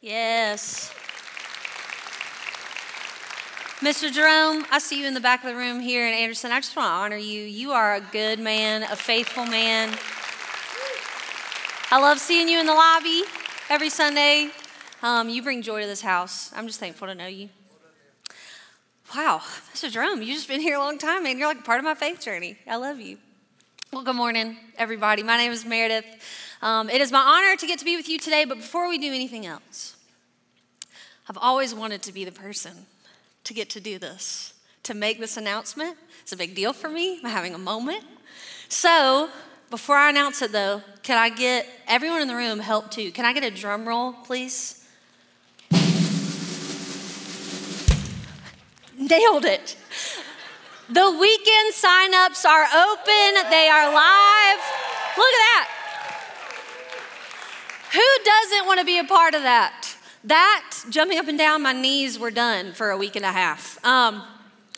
Yes. Mr. Jerome, I see you in the back of the room here in Anderson. I just want to honor you. You are a good man, a faithful man. I love seeing you in the lobby every Sunday. Um, you bring joy to this house. I'm just thankful to know you. Wow, Mr. Jerome, you've just been here a long time, man. You're like part of my faith journey. I love you. Well, good morning, everybody. My name is Meredith. Um, it is my honor to get to be with you today, but before we do anything else, I've always wanted to be the person to get to do this, to make this announcement. It's a big deal for me. I'm having a moment. So, before I announce it though, can I get everyone in the room help too? Can I get a drum roll, please? Nailed it. The weekend signups are open, they are live. Look at that. Who doesn't want to be a part of that? That, jumping up and down, my knees were done for a week and a half. Um,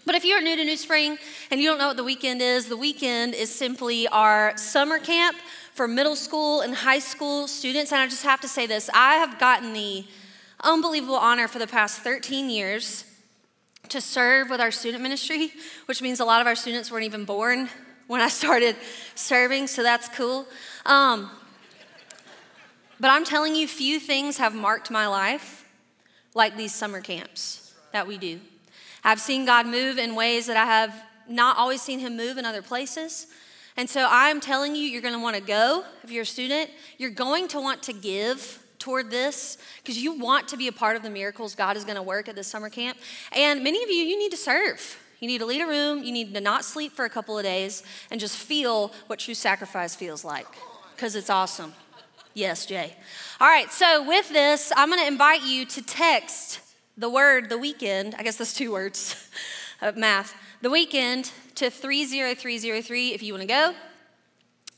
but if you're new to New Spring and you don't know what the weekend is, the weekend is simply our summer camp for middle school and high school students. And I just have to say this I have gotten the unbelievable honor for the past 13 years to serve with our student ministry, which means a lot of our students weren't even born when I started serving, so that's cool. Um, but I'm telling you, few things have marked my life like these summer camps that we do. I've seen God move in ways that I have not always seen Him move in other places. And so I'm telling you, you're going to want to go if you're a student. You're going to want to give toward this because you want to be a part of the miracles God is going to work at this summer camp. And many of you, you need to serve. You need to lead a room. You need to not sleep for a couple of days and just feel what true sacrifice feels like because it's awesome. Yes, Jay. All right, so with this, I'm going to invite you to text the word the weekend. I guess that's two words of math. The weekend to 30303 if you want to go,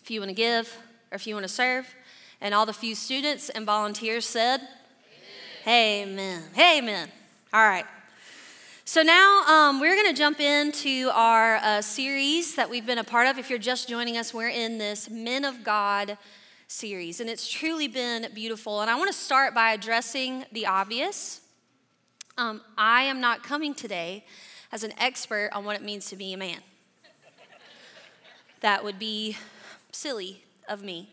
if you want to give, or if you want to serve. And all the few students and volunteers said, Amen. Amen. Amen. All right. So now um, we're going to jump into our uh, series that we've been a part of. If you're just joining us, we're in this Men of God series, and it's truly been beautiful. And I want to start by addressing the obvious. Um, I am not coming today as an expert on what it means to be a man. that would be silly of me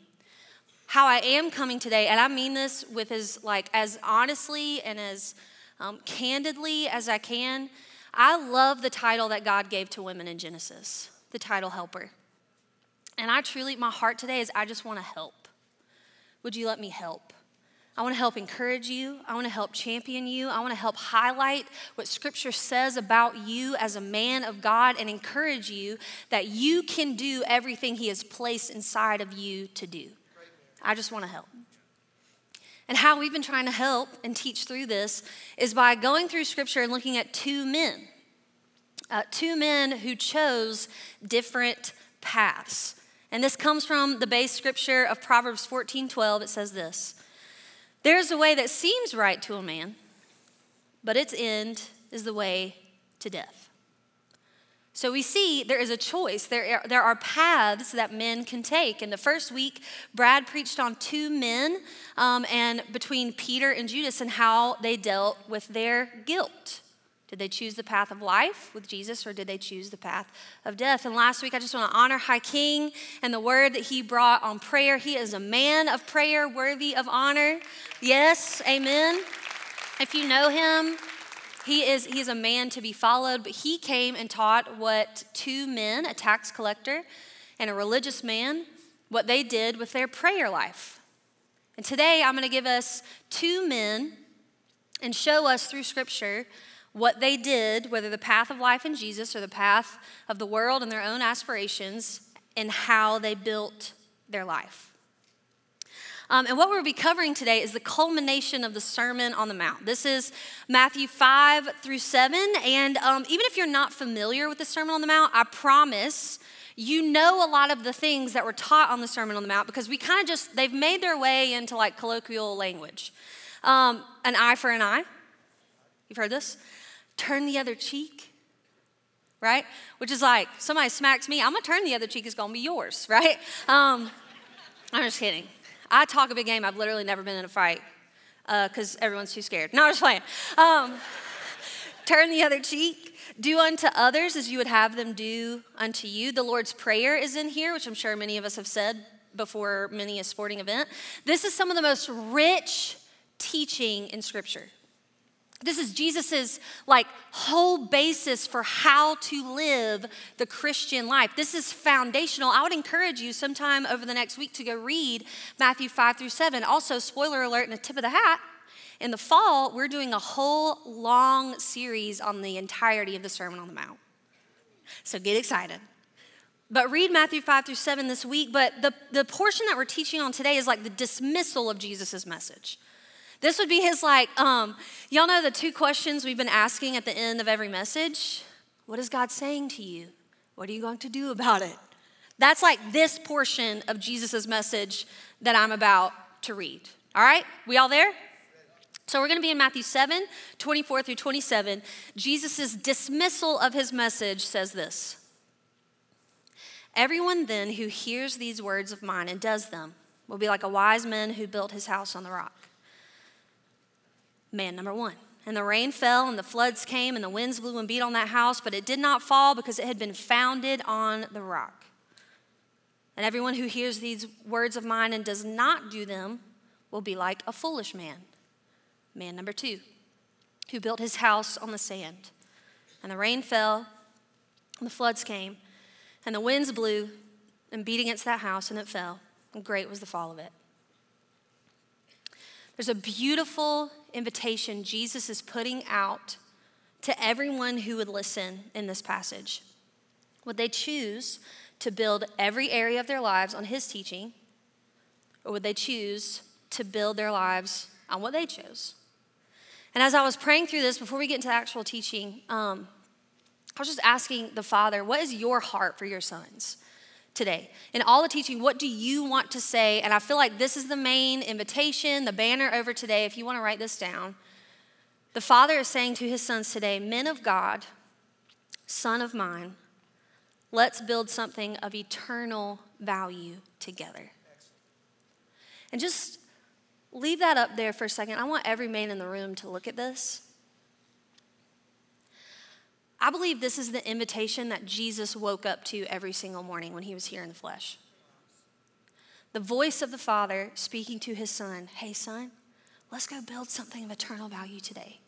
how I am coming today, and I mean this with as like as honestly and as um, candidly as I can. I love the title that God gave to women in Genesis, the title helper. And I truly, my heart today is I just want to help. Would you let me help? I want to help encourage you. I want to help champion you. I want to help highlight what Scripture says about you as a man of God and encourage you that you can do everything He has placed inside of you to do. I just want to help. And how we've been trying to help and teach through this is by going through scripture and looking at two men. Uh, two men who chose different paths. And this comes from the base scripture of Proverbs 14 12. It says this There's a way that seems right to a man, but its end is the way to death. So we see there is a choice. There are, there are paths that men can take. In the first week, Brad preached on two men um, and between Peter and Judas and how they dealt with their guilt. Did they choose the path of life with Jesus or did they choose the path of death? And last week, I just want to honor High King and the word that he brought on prayer. He is a man of prayer, worthy of honor. Yes, amen. If you know him, he is he's a man to be followed, but he came and taught what two men, a tax collector and a religious man, what they did with their prayer life. And today I'm going to give us two men and show us through scripture what they did, whether the path of life in Jesus or the path of the world and their own aspirations, and how they built their life. Um, and what we'll be covering today is the culmination of the Sermon on the Mount. This is Matthew 5 through 7. And um, even if you're not familiar with the Sermon on the Mount, I promise you know a lot of the things that were taught on the Sermon on the Mount because we kind of just, they've made their way into like colloquial language. Um, an eye for an eye. You've heard this? Turn the other cheek right? Which is like somebody smacks me, I'm gonna turn the other cheek, it's gonna be yours, right? Um, I'm just kidding. I talk a big game. I've literally never been in a fight. because uh, everyone's too scared. No, I'm just playing. Um, turn the other cheek. Do unto others as you would have them do unto you. The Lord's Prayer is in here, which I'm sure many of us have said before many a sporting event. This is some of the most rich teaching in Scripture. This is Jesus's like whole basis for how to live the Christian life. This is foundational. I would encourage you sometime over the next week to go read Matthew 5 through 7. Also, spoiler alert and a tip of the hat. In the fall, we're doing a whole long series on the entirety of the Sermon on the Mount. So get excited. But read Matthew 5 through 7 this week. But the, the portion that we're teaching on today is like the dismissal of Jesus' message. This would be his, like, um, y'all know the two questions we've been asking at the end of every message? What is God saying to you? What are you going to do about it? That's like this portion of Jesus' message that I'm about to read. All right? We all there? So we're going to be in Matthew 7, 24 through 27. Jesus' dismissal of his message says this Everyone then who hears these words of mine and does them will be like a wise man who built his house on the rock man number one. And the rain fell, and the floods came, and the winds blew and beat on that house, but it did not fall because it had been founded on the rock. And everyone who hears these words of mine and does not do them will be like a foolish man. Man number two, who built his house on the sand. And the rain fell, and the floods came, and the winds blew and beat against that house, and it fell. And great was the fall of it. There's a beautiful invitation Jesus is putting out to everyone who would listen in this passage. Would they choose to build every area of their lives on his teaching, or would they choose to build their lives on what they chose? And as I was praying through this, before we get into actual teaching, um, I was just asking the Father, what is your heart for your sons? Today. In all the teaching, what do you want to say? And I feel like this is the main invitation, the banner over today, if you want to write this down. The Father is saying to his sons today, Men of God, son of mine, let's build something of eternal value together. And just leave that up there for a second. I want every man in the room to look at this. I believe this is the invitation that Jesus woke up to every single morning when he was here in the flesh. The voice of the Father speaking to his son, Hey, son, let's go build something of eternal value today.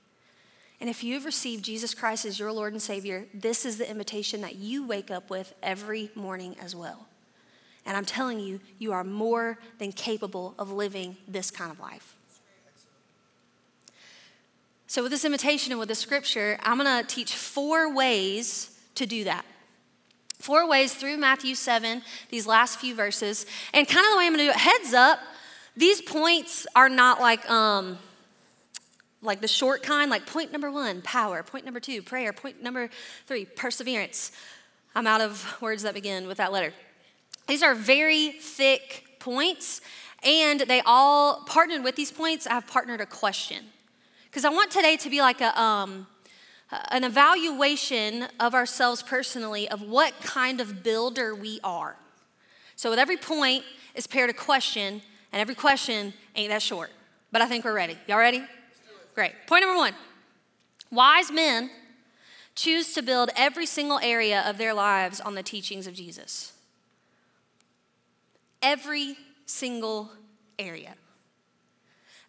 And if you've received Jesus Christ as your Lord and Savior, this is the invitation that you wake up with every morning as well. And I'm telling you, you are more than capable of living this kind of life. So, with this invitation and with the scripture, I'm going to teach four ways to do that. Four ways through Matthew 7, these last few verses. And kind of the way I'm going to do it, heads up, these points are not like, um, like the short kind, like point number one, power, point number two, prayer, point number three, perseverance. I'm out of words that begin with that letter. These are very thick points, and they all partnered with these points. I've partnered a question. Because I want today to be like a, um, an evaluation of ourselves personally of what kind of builder we are. So, with every point is paired a question, and every question ain't that short. But I think we're ready. Y'all ready? Great. Point number one wise men choose to build every single area of their lives on the teachings of Jesus. Every single area.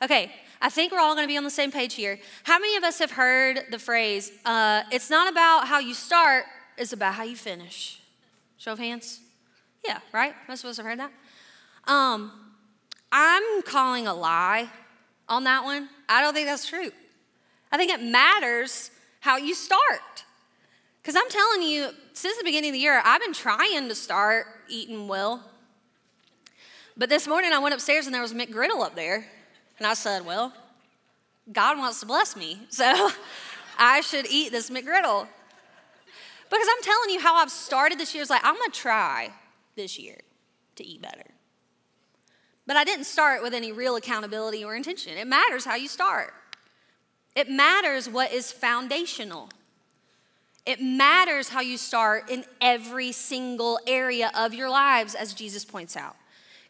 Okay, I think we're all going to be on the same page here. How many of us have heard the phrase, uh, it's not about how you start, it's about how you finish? Show of hands? Yeah, right? Most of us have heard that. Um, I'm calling a lie on that one. I don't think that's true. I think it matters how you start. Because I'm telling you, since the beginning of the year, I've been trying to start eating well. But this morning I went upstairs and there was McGriddle up there. And I said, Well, God wants to bless me, so I should eat this McGriddle. Because I'm telling you how I've started this year is like, I'm gonna try this year to eat better. But I didn't start with any real accountability or intention. It matters how you start, it matters what is foundational. It matters how you start in every single area of your lives, as Jesus points out.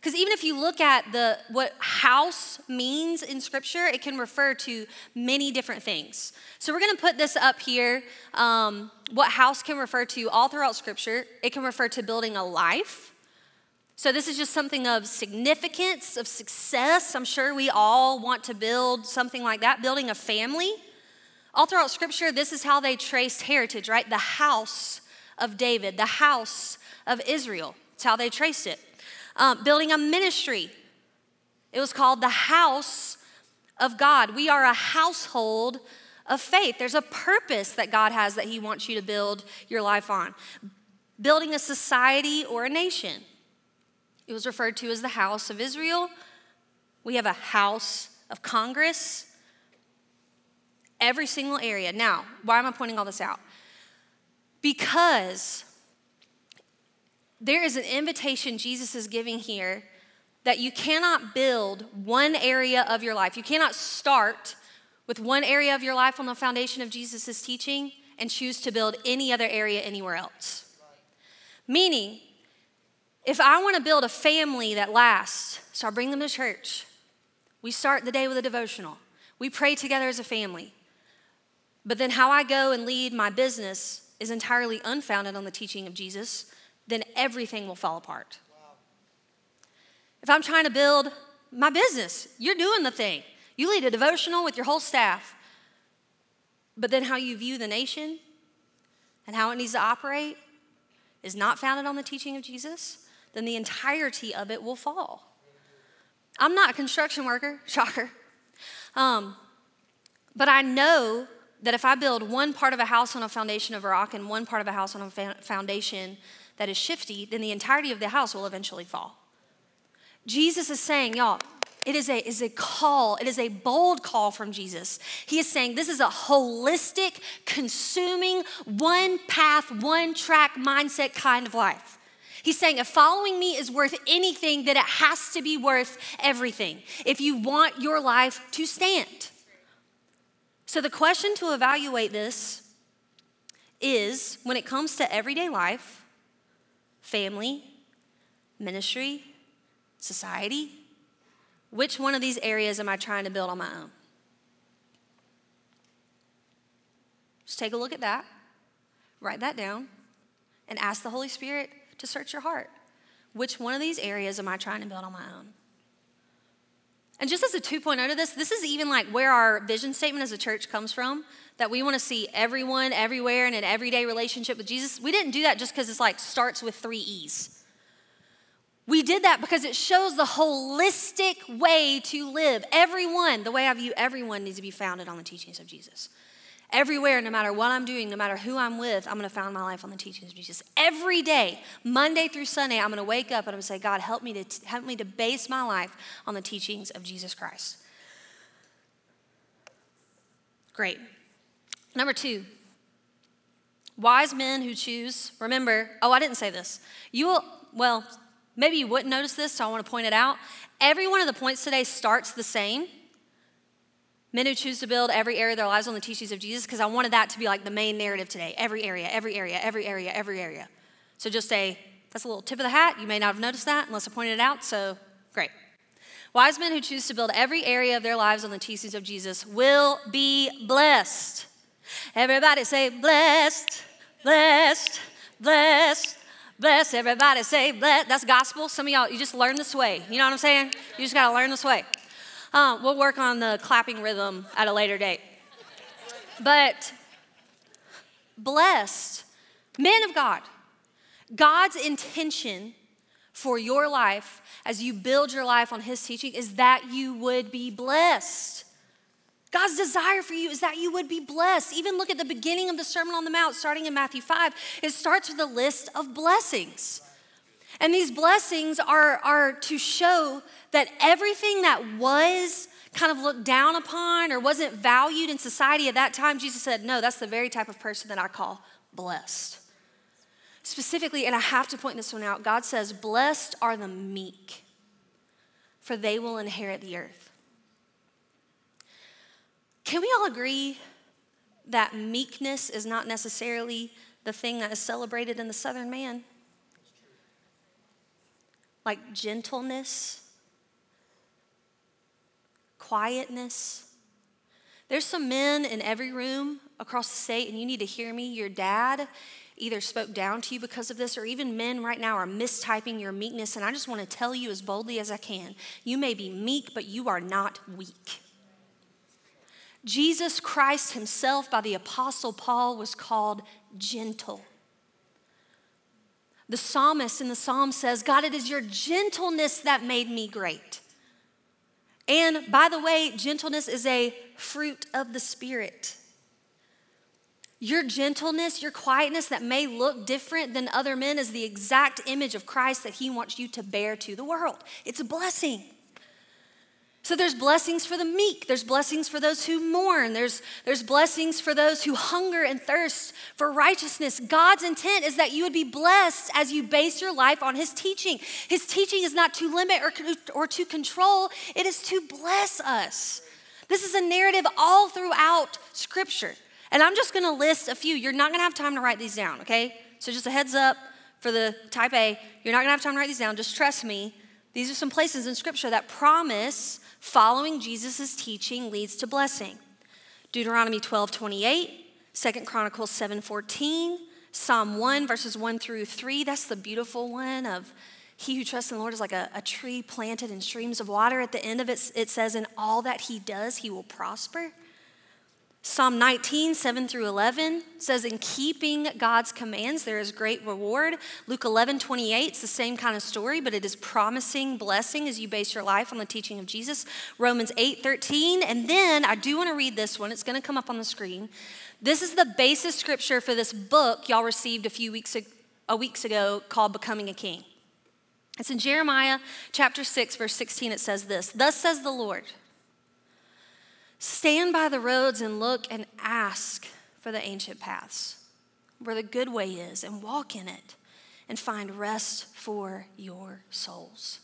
Because even if you look at the what house means in Scripture, it can refer to many different things. So we're going to put this up here. Um, what house can refer to all throughout Scripture? It can refer to building a life. So this is just something of significance, of success. I'm sure we all want to build something like that, building a family. All throughout Scripture, this is how they traced heritage, right? The house of David, the house of Israel. It's how they traced it um, building a ministry. It was called the house of God. We are a household of faith. There's a purpose that God has that He wants you to build your life on. Building a society or a nation. It was referred to as the house of Israel. We have a house of Congress. Every single area. Now, why am I pointing all this out? Because there is an invitation Jesus is giving here that you cannot build one area of your life. You cannot start with one area of your life on the foundation of Jesus' teaching and choose to build any other area anywhere else. Meaning, if I want to build a family that lasts, so I bring them to church. We start the day with a devotional. We pray together as a family. But then how I go and lead my business is entirely unfounded on the teaching of Jesus then everything will fall apart. If I'm trying to build my business, you're doing the thing. You lead a devotional with your whole staff. But then how you view the nation and how it needs to operate is not founded on the teaching of Jesus, then the entirety of it will fall. I'm not a construction worker, shocker. Um, but I know that if I build one part of a house on a foundation of rock and one part of a house on a foundation that is shifty, then the entirety of the house will eventually fall. Jesus is saying, y'all, it is a, is a call, it is a bold call from Jesus. He is saying this is a holistic, consuming, one path, one track mindset kind of life. He's saying if following me is worth anything, then it has to be worth everything if you want your life to stand. So, the question to evaluate this is when it comes to everyday life, family, ministry, society? Which one of these areas am I trying to build on my own? Just take a look at that, write that down, and ask the Holy Spirit to search your heart. Which one of these areas am I trying to build on my own? And just as a 2.0 to this, this is even like where our vision statement as a church comes from that we want to see everyone, everywhere, in an everyday relationship with Jesus. We didn't do that just because it's like starts with three E's. We did that because it shows the holistic way to live. Everyone, the way I view everyone, needs to be founded on the teachings of Jesus. Everywhere, no matter what I'm doing, no matter who I'm with, I'm going to found my life on the teachings of Jesus. Every day, Monday through Sunday, I'm going to wake up and I'm going to say, God, help me to help me to base my life on the teachings of Jesus Christ. Great. Number two, wise men who choose. Remember, oh, I didn't say this. You will. Well, maybe you wouldn't notice this, so I want to point it out. Every one of the points today starts the same Men who choose to build every area of their lives on the teachings of Jesus, because I wanted that to be like the main narrative today. Every area, every area, every area, every area. So just say, that's a little tip of the hat. You may not have noticed that unless I pointed it out, so great. Wise men who choose to build every area of their lives on the teachings of Jesus will be blessed. Everybody say, blessed, blessed, blessed, blessed. Everybody say, blessed. That's gospel. Some of y'all, you just learn this way. You know what I'm saying? You just got to learn this way. Um, we'll work on the clapping rhythm at a later date. But blessed, men of God, God's intention for your life as you build your life on His teaching is that you would be blessed. God's desire for you is that you would be blessed. Even look at the beginning of the Sermon on the Mount, starting in Matthew 5. It starts with a list of blessings. And these blessings are, are to show that everything that was kind of looked down upon or wasn't valued in society at that time, Jesus said, No, that's the very type of person that I call blessed. Specifically, and I have to point this one out, God says, Blessed are the meek, for they will inherit the earth. Can we all agree that meekness is not necessarily the thing that is celebrated in the Southern man? Like gentleness, quietness. There's some men in every room across the state, and you need to hear me. Your dad either spoke down to you because of this, or even men right now are mistyping your meekness. And I just want to tell you as boldly as I can you may be meek, but you are not weak. Jesus Christ himself, by the Apostle Paul, was called gentle. The psalmist in the psalm says, God, it is your gentleness that made me great. And by the way, gentleness is a fruit of the Spirit. Your gentleness, your quietness that may look different than other men is the exact image of Christ that He wants you to bear to the world. It's a blessing. So there's blessings for the meek, there's blessings for those who mourn, there's, there's blessings for those who hunger and thirst for righteousness. God's intent is that you would be blessed as you base your life on His teaching. His teaching is not to limit or, or to control, it is to bless us. This is a narrative all throughout Scripture. And I'm just gonna list a few. You're not gonna have time to write these down, okay? So just a heads up for the type A, you're not gonna have time to write these down, just trust me. These are some places in Scripture that promise following Jesus' teaching leads to blessing. Deuteronomy 12, 28, 2 Chronicles 7, 14, Psalm 1, verses 1 through 3. That's the beautiful one of he who trusts in the Lord is like a, a tree planted in streams of water. At the end of it, it says, In all that he does, he will prosper. Psalm 19, 7 through 11 says, In keeping God's commands, there is great reward. Luke 11, 28, it's the same kind of story, but it is promising blessing as you base your life on the teaching of Jesus. Romans 8, 13. And then I do want to read this one, it's going to come up on the screen. This is the basis scripture for this book y'all received a few weeks a weeks ago called Becoming a King. It's in Jeremiah chapter 6, verse 16. It says this Thus says the Lord. Stand by the roads and look and ask for the ancient paths, where the good way is, and walk in it and find rest for your souls.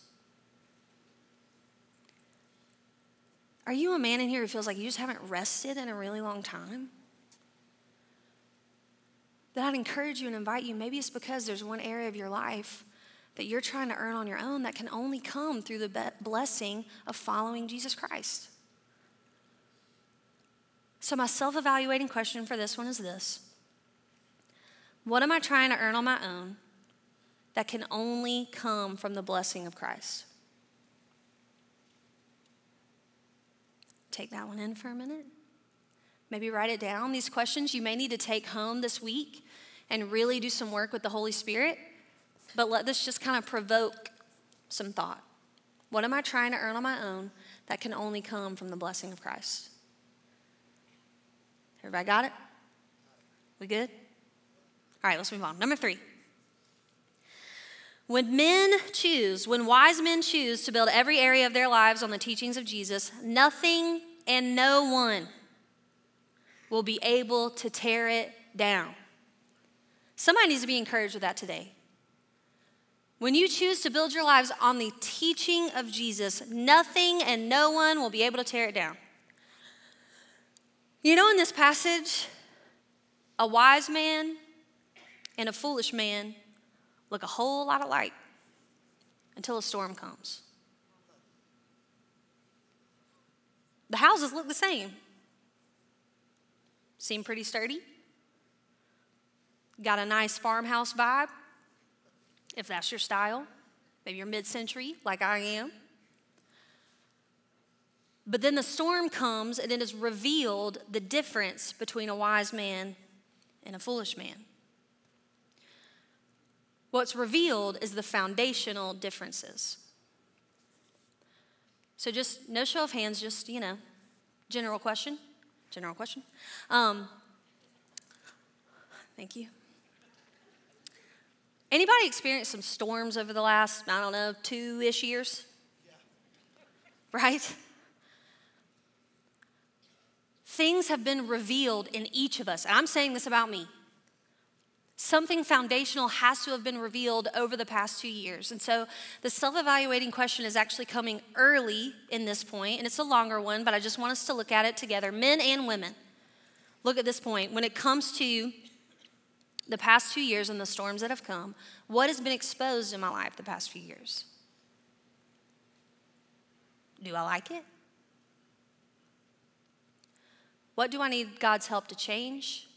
Are you a man in here who feels like you just haven't rested in a really long time? Then I'd encourage you and invite you. Maybe it's because there's one area of your life that you're trying to earn on your own that can only come through the blessing of following Jesus Christ. So, my self evaluating question for this one is this What am I trying to earn on my own that can only come from the blessing of Christ? Take that one in for a minute. Maybe write it down. These questions you may need to take home this week and really do some work with the Holy Spirit. But let this just kind of provoke some thought. What am I trying to earn on my own that can only come from the blessing of Christ? Everybody got it? We good? All right, let's move on. Number three. When men choose, when wise men choose to build every area of their lives on the teachings of Jesus, nothing and no one will be able to tear it down. Somebody needs to be encouraged with that today. When you choose to build your lives on the teaching of Jesus, nothing and no one will be able to tear it down. You know, in this passage, a wise man and a foolish man look a whole lot alike until a storm comes. The houses look the same. Seem pretty sturdy. Got a nice farmhouse vibe, if that's your style. Maybe you're mid century, like I am. But then the storm comes and then it is revealed the difference between a wise man and a foolish man. What's revealed is the foundational differences. So, just no show of hands, just, you know, general question. General question. Um, thank you. Anybody experienced some storms over the last, I don't know, two ish years? Yeah. Right? Things have been revealed in each of us. And I'm saying this about me. Something foundational has to have been revealed over the past two years. And so the self evaluating question is actually coming early in this point, and it's a longer one, but I just want us to look at it together, men and women. Look at this point. When it comes to the past two years and the storms that have come, what has been exposed in my life the past few years? Do I like it? What do I need God's help to change?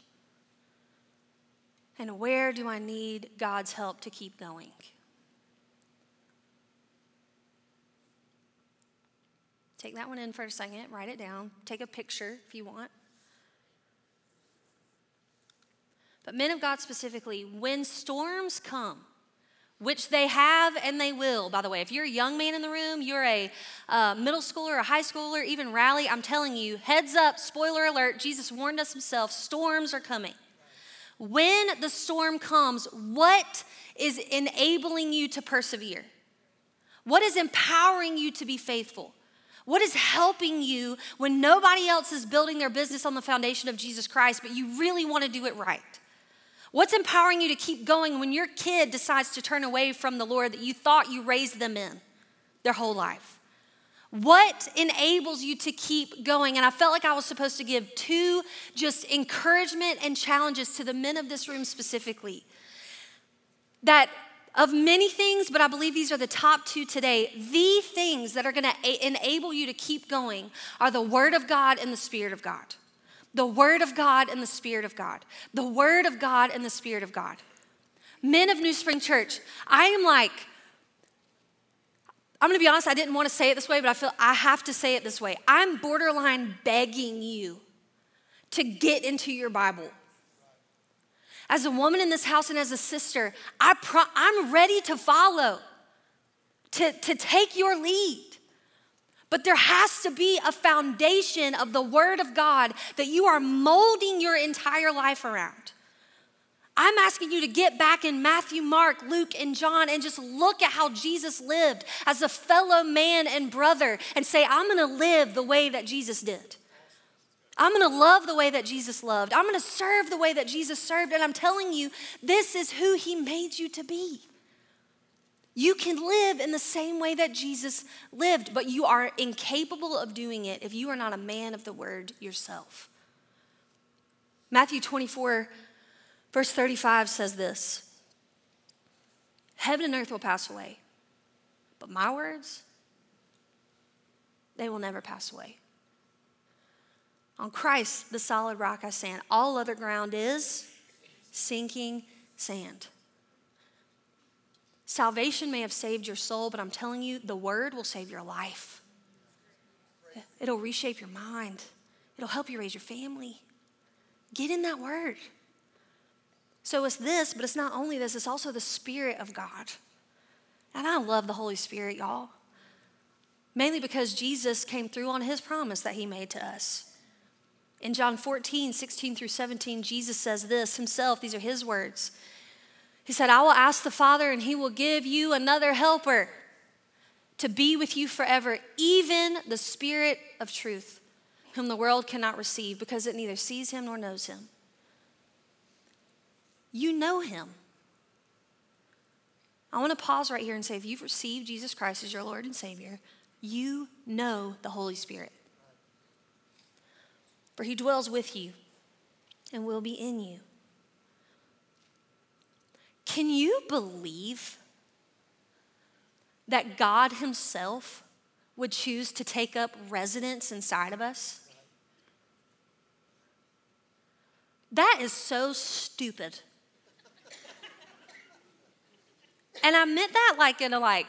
And where do I need God's help to keep going? Take that one in for a second, write it down, take a picture if you want. But men of God specifically, when storms come, which they have and they will, by the way. If you're a young man in the room, you're a uh, middle schooler, a high schooler, even rally, I'm telling you, heads up, spoiler alert, Jesus warned us himself storms are coming. When the storm comes, what is enabling you to persevere? What is empowering you to be faithful? What is helping you when nobody else is building their business on the foundation of Jesus Christ, but you really want to do it right? What's empowering you to keep going when your kid decides to turn away from the Lord that you thought you raised them in their whole life? What enables you to keep going? And I felt like I was supposed to give two just encouragement and challenges to the men of this room specifically. That of many things, but I believe these are the top two today. The things that are going to enable you to keep going are the Word of God and the Spirit of God the Word of God and the Spirit of God. The Word of God and the Spirit of God. Men of New Spring Church, I am like, I'm gonna be honest, I didn't wanna say it this way, but I feel I have to say it this way. I'm borderline begging you to get into your Bible. As a woman in this house and as a sister, I pro- I'm ready to follow, to, to take your lead. But there has to be a foundation of the Word of God that you are molding your entire life around. I'm asking you to get back in Matthew, Mark, Luke, and John and just look at how Jesus lived as a fellow man and brother and say, I'm gonna live the way that Jesus did. I'm gonna love the way that Jesus loved. I'm gonna serve the way that Jesus served. And I'm telling you, this is who He made you to be. You can live in the same way that Jesus lived, but you are incapable of doing it if you are not a man of the word yourself. Matthew 24, verse 35 says this Heaven and earth will pass away, but my words, they will never pass away. On Christ, the solid rock I stand. All other ground is sinking sand. Salvation may have saved your soul, but I'm telling you, the word will save your life. It'll reshape your mind, it'll help you raise your family. Get in that word. So it's this, but it's not only this, it's also the Spirit of God. And I love the Holy Spirit, y'all. Mainly because Jesus came through on his promise that he made to us. In John 14, 16 through 17, Jesus says this himself, these are his words. He said, I will ask the Father, and he will give you another helper to be with you forever, even the Spirit of truth, whom the world cannot receive because it neither sees him nor knows him. You know him. I want to pause right here and say if you've received Jesus Christ as your Lord and Savior, you know the Holy Spirit. For he dwells with you and will be in you. Can you believe that God Himself would choose to take up residence inside of us? That is so stupid. and I meant that like in a like,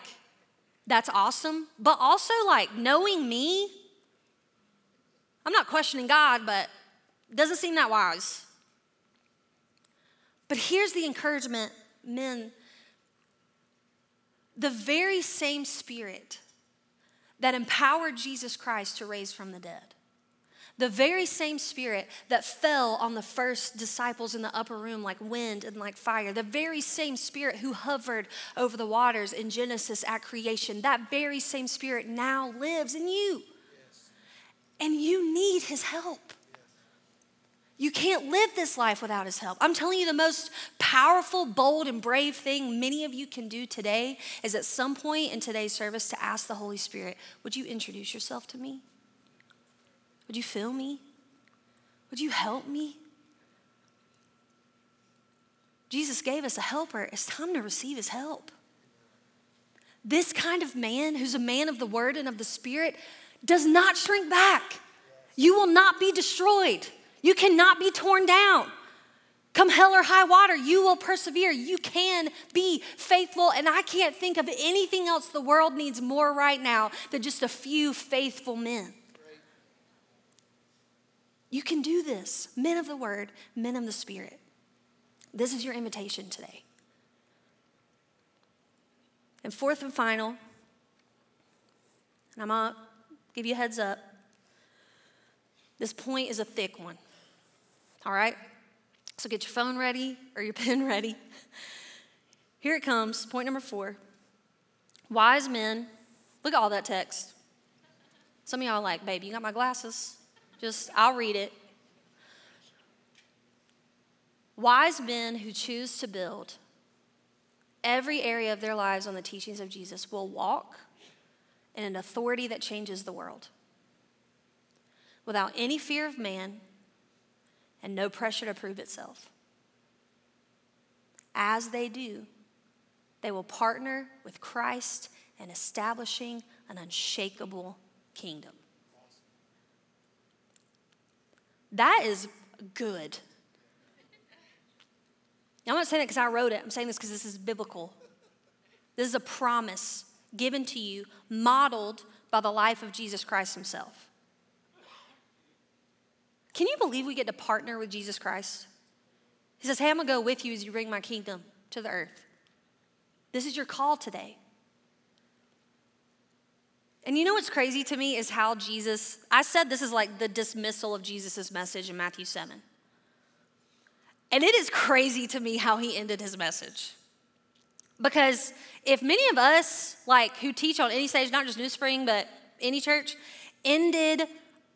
that's awesome, but also like knowing me, I'm not questioning God, but doesn't seem that wise. But here's the encouragement men, the very same spirit that empowered Jesus Christ to raise from the dead, the very same spirit that fell on the first disciples in the upper room like wind and like fire, the very same spirit who hovered over the waters in Genesis at creation, that very same spirit now lives in you. And you need his help. You can't live this life without his help. I'm telling you, the most powerful, bold, and brave thing many of you can do today is at some point in today's service to ask the Holy Spirit, Would you introduce yourself to me? Would you fill me? Would you help me? Jesus gave us a helper. It's time to receive his help. This kind of man, who's a man of the word and of the spirit, does not shrink back. You will not be destroyed. You cannot be torn down. Come hell or high water, you will persevere. You can be faithful. And I can't think of anything else the world needs more right now than just a few faithful men. You can do this, men of the word, men of the spirit. This is your invitation today. And fourth and final, and I'm gonna give you a heads up. This point is a thick one. All right? So get your phone ready or your pen ready. Here it comes, point number four. Wise men, look at all that text. Some of y'all like, baby, you got my glasses? Just, I'll read it. Wise men who choose to build every area of their lives on the teachings of Jesus will walk in an authority that changes the world without any fear of man and no pressure to prove itself. As they do, they will partner with Christ in establishing an unshakable kingdom. That is good. I'm not saying it because I wrote it. I'm saying this because this is biblical. This is a promise given to you, modeled by the life of Jesus Christ himself. Can you believe we get to partner with Jesus Christ? He says, Hey, I'm going to go with you as you bring my kingdom to the earth. This is your call today. And you know what's crazy to me is how Jesus, I said this is like the dismissal of Jesus' message in Matthew 7. And it is crazy to me how he ended his message. Because if many of us, like who teach on any stage, not just New Spring, but any church, ended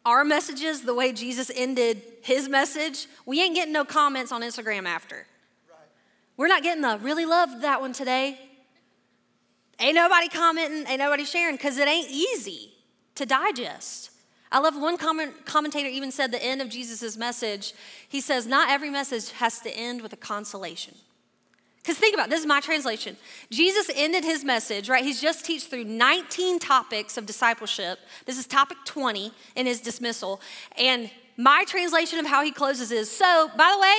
our messages the way Jesus ended his message, we ain't getting no comments on Instagram after. We're not getting the really loved that one today. Ain't nobody commenting, ain't nobody sharing, because it ain't easy to digest. I love one comment, commentator even said the end of Jesus' message. He says, Not every message has to end with a consolation. Because think about it, this is my translation. Jesus ended his message, right? He's just teach through 19 topics of discipleship. This is topic 20 in his dismissal. And my translation of how he closes is so, by the way,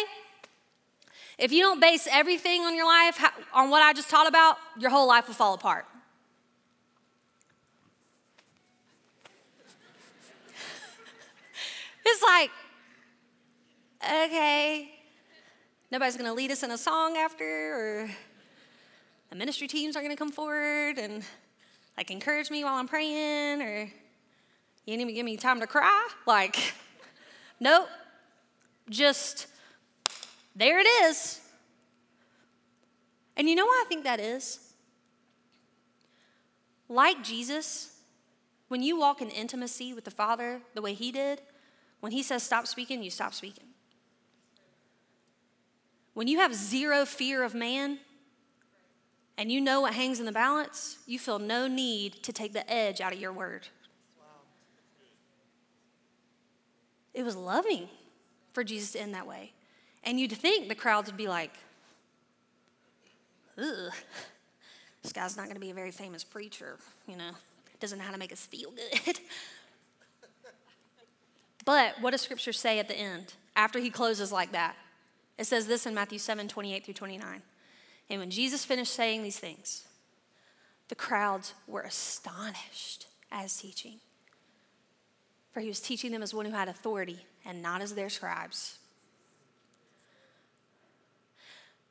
if you don't base everything on your life on what I just taught about, your whole life will fall apart. it's like, okay, nobody's gonna lead us in a song after, or the ministry teams are gonna come forward and like encourage me while I'm praying, or you didn't even give me time to cry. Like, nope, just there it is. And you know why I think that is? Like Jesus, when you walk in intimacy with the Father the way He did, when He says stop speaking, you stop speaking. When you have zero fear of man and you know what hangs in the balance, you feel no need to take the edge out of your word. It was loving for Jesus to end that way. And you'd think the crowds would be like, ugh, this guy's not going to be a very famous preacher, you know, doesn't know how to make us feel good. but what does scripture say at the end after he closes like that? It says this in Matthew 7 28 through 29. And when Jesus finished saying these things, the crowds were astonished at his teaching. For he was teaching them as one who had authority and not as their scribes.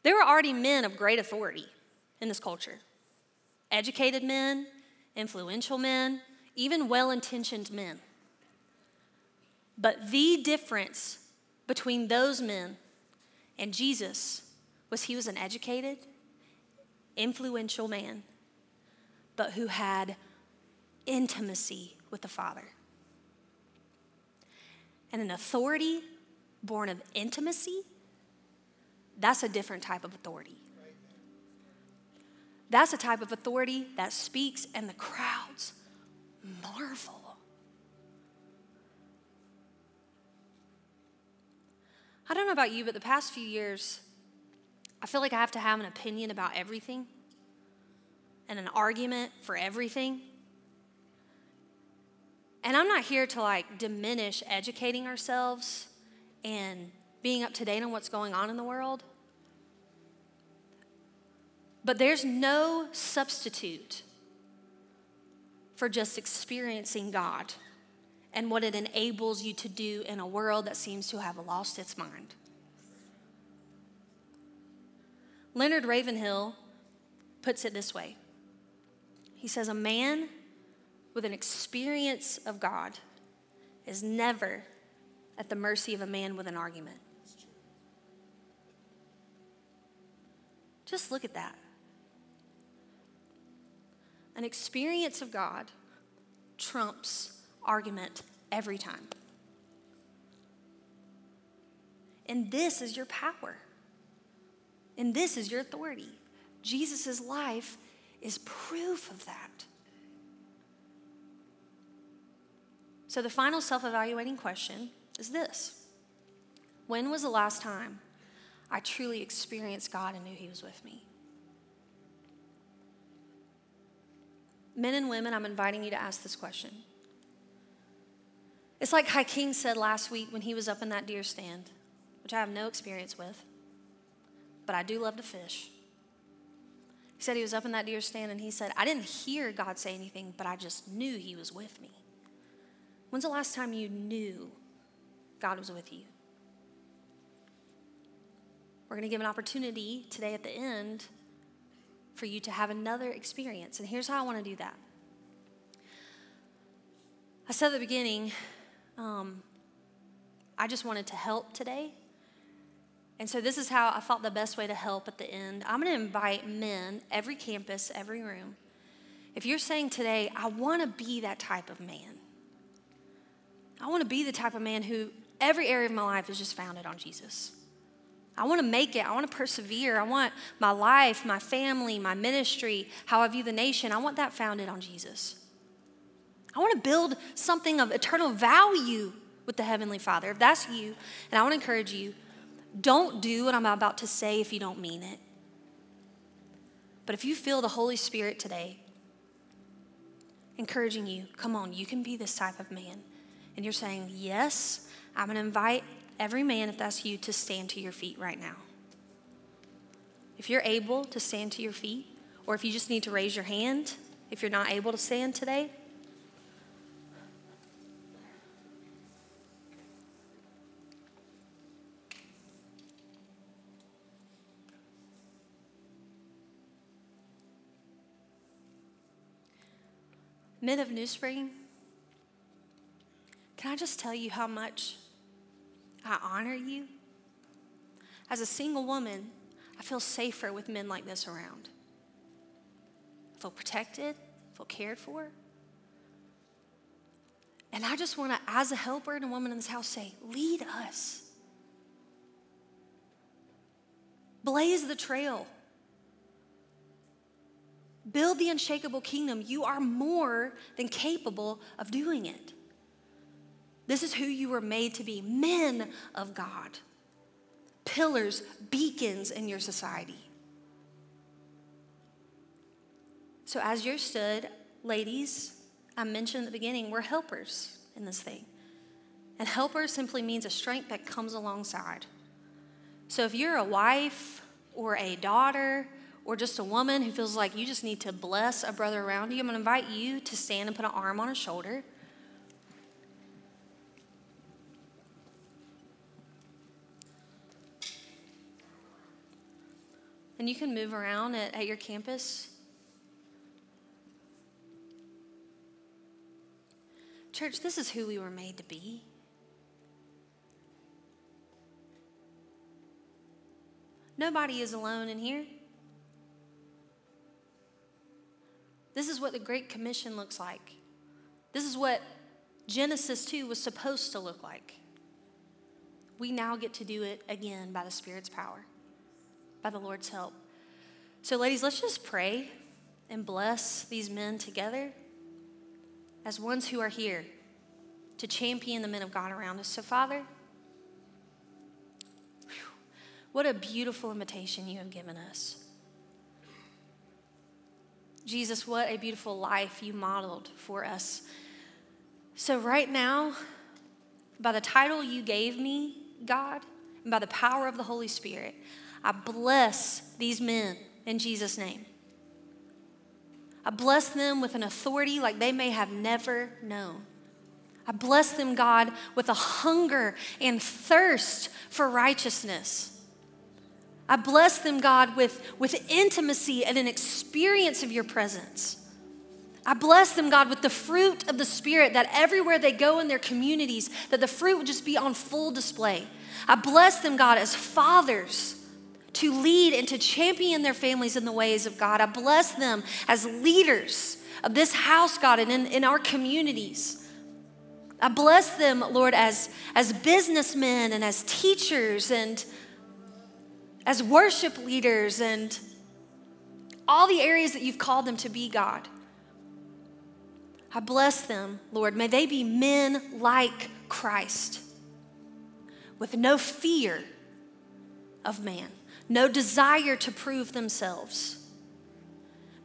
There were already men of great authority in this culture educated men, influential men, even well intentioned men. But the difference between those men and Jesus was he was an educated, influential man, but who had intimacy with the Father. And an authority born of intimacy that's a different type of authority. That's a type of authority that speaks and the crowds marvel. I don't know about you, but the past few years, I feel like I have to have an opinion about everything. and an argument for everything. And I'm not here to like diminish educating ourselves and being up to date on what's going on in the world. But there's no substitute for just experiencing God and what it enables you to do in a world that seems to have lost its mind. Leonard Ravenhill puts it this way He says, A man with an experience of God is never at the mercy of a man with an argument. Just look at that. An experience of God trumps argument every time. And this is your power. And this is your authority. Jesus' life is proof of that. So, the final self evaluating question is this When was the last time I truly experienced God and knew He was with me? Men and women, I'm inviting you to ask this question. It's like King said last week when he was up in that deer stand, which I have no experience with, but I do love to fish. He said he was up in that deer stand and he said, I didn't hear God say anything, but I just knew he was with me. When's the last time you knew God was with you? We're going to give an opportunity today at the end for you to have another experience. And here's how I want to do that. I said at the beginning, um, I just wanted to help today. And so this is how I thought the best way to help at the end. I'm going to invite men, every campus, every room. If you're saying today, I want to be that type of man, I want to be the type of man who every area of my life is just founded on Jesus. I want to make it. I want to persevere. I want my life, my family, my ministry, how I view the nation, I want that founded on Jesus. I want to build something of eternal value with the Heavenly Father. If that's you, and I want to encourage you, don't do what I'm about to say if you don't mean it. But if you feel the Holy Spirit today encouraging you, come on, you can be this type of man. And you're saying, Yes, I'm going to invite every man, if that's you, to stand to your feet right now. If you're able to stand to your feet, or if you just need to raise your hand, if you're not able to stand today, Men of New Spring, can I just tell you how much I honor you. As a single woman, I feel safer with men like this around. I feel protected, I feel cared for. And I just want to, as a helper and a woman in this house, say, lead us. Blaze the trail. Build the unshakable kingdom. You are more than capable of doing it. This is who you were made to be men of God, pillars, beacons in your society. So, as you're stood, ladies, I mentioned at the beginning, we're helpers in this thing. And helper simply means a strength that comes alongside. So, if you're a wife or a daughter or just a woman who feels like you just need to bless a brother around you, I'm gonna invite you to stand and put an arm on a shoulder. And you can move around at, at your campus. Church, this is who we were made to be. Nobody is alone in here. This is what the Great Commission looks like. This is what Genesis 2 was supposed to look like. We now get to do it again by the Spirit's power by the Lord's help. So, ladies, let's just pray and bless these men together as ones who are here to champion the men of God around us. So, Father, what a beautiful invitation you have given us. Jesus, what a beautiful life you modeled for us. So, right now, by the title you gave me, God, and by the power of the Holy Spirit, I bless these men in Jesus' name. I bless them with an authority like they may have never known. I bless them, God, with a hunger and thirst for righteousness. I bless them, God, with, with intimacy and an experience of your presence. I bless them, God, with the fruit of the Spirit that everywhere they go in their communities, that the fruit would just be on full display. I bless them, God, as fathers to lead and to champion their families in the ways of God. I bless them as leaders of this house, God, and in, in our communities. I bless them, Lord, as, as businessmen and as teachers and as worship leaders and all the areas that you've called them to be, God. I bless them, Lord. May they be men like Christ with no fear of man no desire to prove themselves.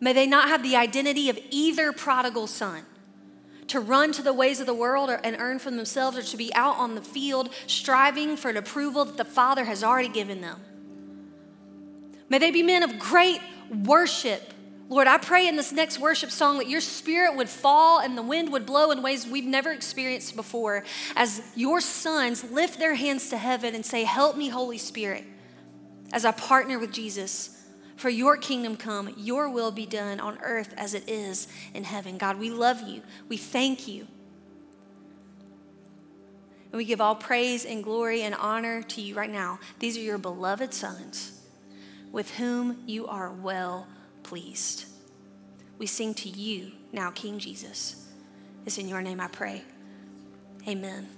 May they not have the identity of either prodigal son to run to the ways of the world or, and earn for themselves or to be out on the field striving for an approval that the Father has already given them. May they be men of great worship. Lord, I pray in this next worship song that your spirit would fall and the wind would blow in ways we've never experienced before as your sons lift their hands to heaven and say, Help me, Holy Spirit as I partner with Jesus for your kingdom come, your will be done on earth as it is in heaven. God, we love you. We thank you. And we give all praise and glory and honor to you right now. These are your beloved sons with whom you are well pleased. We sing to you now, King Jesus. It's in your name I pray. Amen.